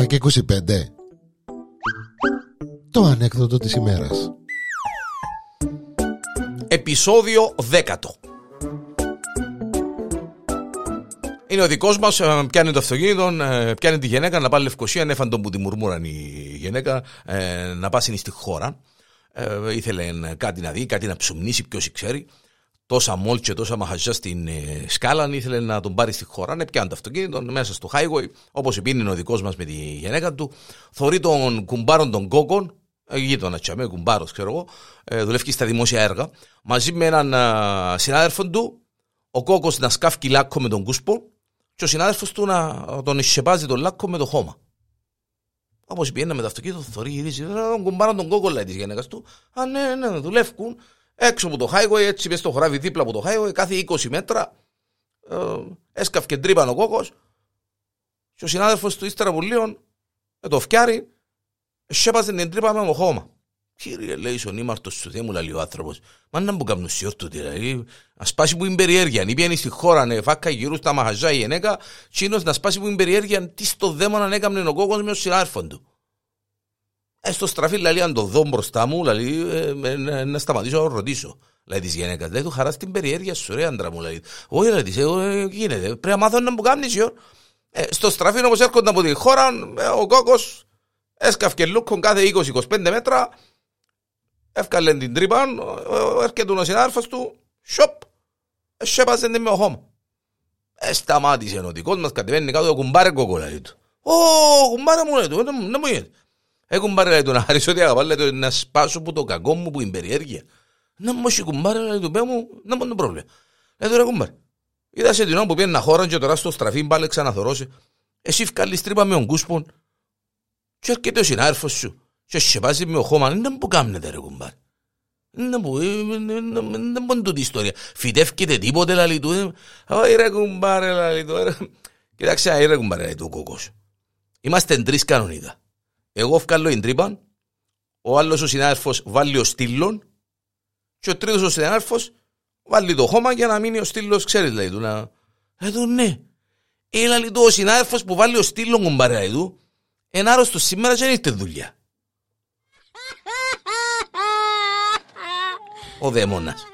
7 και 25 Το ανέκδοτο της ημέρας Επισόδιο 10 Είναι ο δικός μας, ε, πιάνει το αυτοκίνητο, ε, πιάνει τη γυναίκα να πάει λευκοσία. Ανέφαν τον που τη μουρμούραν η γυναίκα ε, να πάσει στη χώρα. Ήθελε κάτι να δει, κάτι να ψουμνήσει, ποιος ξέρει τόσα μόλ και τόσα μαχαζιά στην ε, σκάλα, ήθελε να τον πάρει στη χώρα. Ναι, πιάνει το αυτοκίνητο μέσα στο highway, όπως είναι ο δικός μας με τη γυναίκα του. Θορεί τον κουμπάρον των κόκκων, ε, γείτονα τσαμέ, κουμπάρος, ξέρω εγώ, ε, δουλεύει στα δημόσια έργα, μαζί με έναν ε, συνάδελφο του, ο κόκκο να σκάφει λάκκο με τον κούσπο, και ο συνάδελφος του να τον εισεπάζει τον λάκκο με το χώμα. Όπως πήγαινε με το αυτοκίνητο, θορεί, γυρίζει, τον κουμπάρον τον κόκκο λέει της γυναίκας του. Α, ναι, ναι, δουλεύουν έξω από το highway, έτσι πες στο χωράβι δίπλα από το highway, κάθε 20 μέτρα ε, έσκαυκε τρύπαν ο κόκκος και ο συνάδελφος του ύστερα από λίγο με το φτιάρι σέπασε την τρύπα με χώμα. Κύριε, λέει στον ήμαρτος σου, δεν μου λέει ο άνθρωπος. Μα να μου κάνουν σιόρτου, δηλαδή. Α σπάσει που είναι περιέργεια. Αν πιάνει στη χώρα, ναι, φάκα γύρω στα μαχαζά η γυναίκα, τσίνος να σπάσει που είναι περιέργεια, τι στο δέμα να έκαμνε ο κόκκο με ο συνάδελφο του. Ε, στο στραφή, λέει, αν το δω μπροστά μου, λέει, ε, ε, να σταματήσω να ρωτήσω. Λέει της γυναίκας, λέει, του χαράς στην περιέργεια σου, ρε άντρα μου, λέει. Όχι, λέει, της, ε, γίνεται, πρέπει να μάθω να μου κάνεις, ε, στο στραφή, όπω έρχονται από τη χώρα, ε, ο κόκος έσκαυκε λούκον κάθε 20-25 μέτρα, έφκαλε την τρύπα, έρχεται ο συνάδελφος του, σοπ, σέπασε την με ο χώμα. Ε, σταμάτησε ο δικός μας, κατεβαίνει κάτω, κουμπάρε κόκο, λέει του. Ω, κουμπάρε μου, λέει του, δεν μου γίνεται. Έχουν πάρει το να χαρίσω ότι αγαπά λέει, να σπάσω που το κακό μου που είναι περιέργεια. Να μου έχει κουμπάρε λέει, του πέ μου, να μου το πρόβλημα. Λέει τώρα κουμπάρε. Είδα σε την ώρα που πήγαινε να χώραν και τώρα στο στραφή πάλι ξαναθωρώσει. Εσύ φκάλεις τρύπα με τον κούσπον και έρχεται ο συνάρφος σου και σε βάζει με ο χώμα. Δεν μου κάμνετε ρε κουμπάρε. Δεν μου τούτη ιστορία. Φυτεύκεται τίποτε λαλί του. Όχι ρε κουμπάρε λαλί του. Κοιτάξτε, ρε κουμπάρε λαλί του ο κόκκος. Είμαστε τρεις κανονίδα. Εγώ βγάλω την τρύπα, ο άλλος ο συνάδελφος βάλει ο στήλον και ο τρίτος ο συνάδελφος βάλει το χώμα για να μείνει ο στήλος, ξέρεις λέει του. Να... Ε, του ναι. Έλα λέει ο συνάδελφος που βάλει ο στήλον κομπαρέα λέει του, είναι άρρωστος σήμερα και δεν ήρθε δουλειά. ο δαίμονας.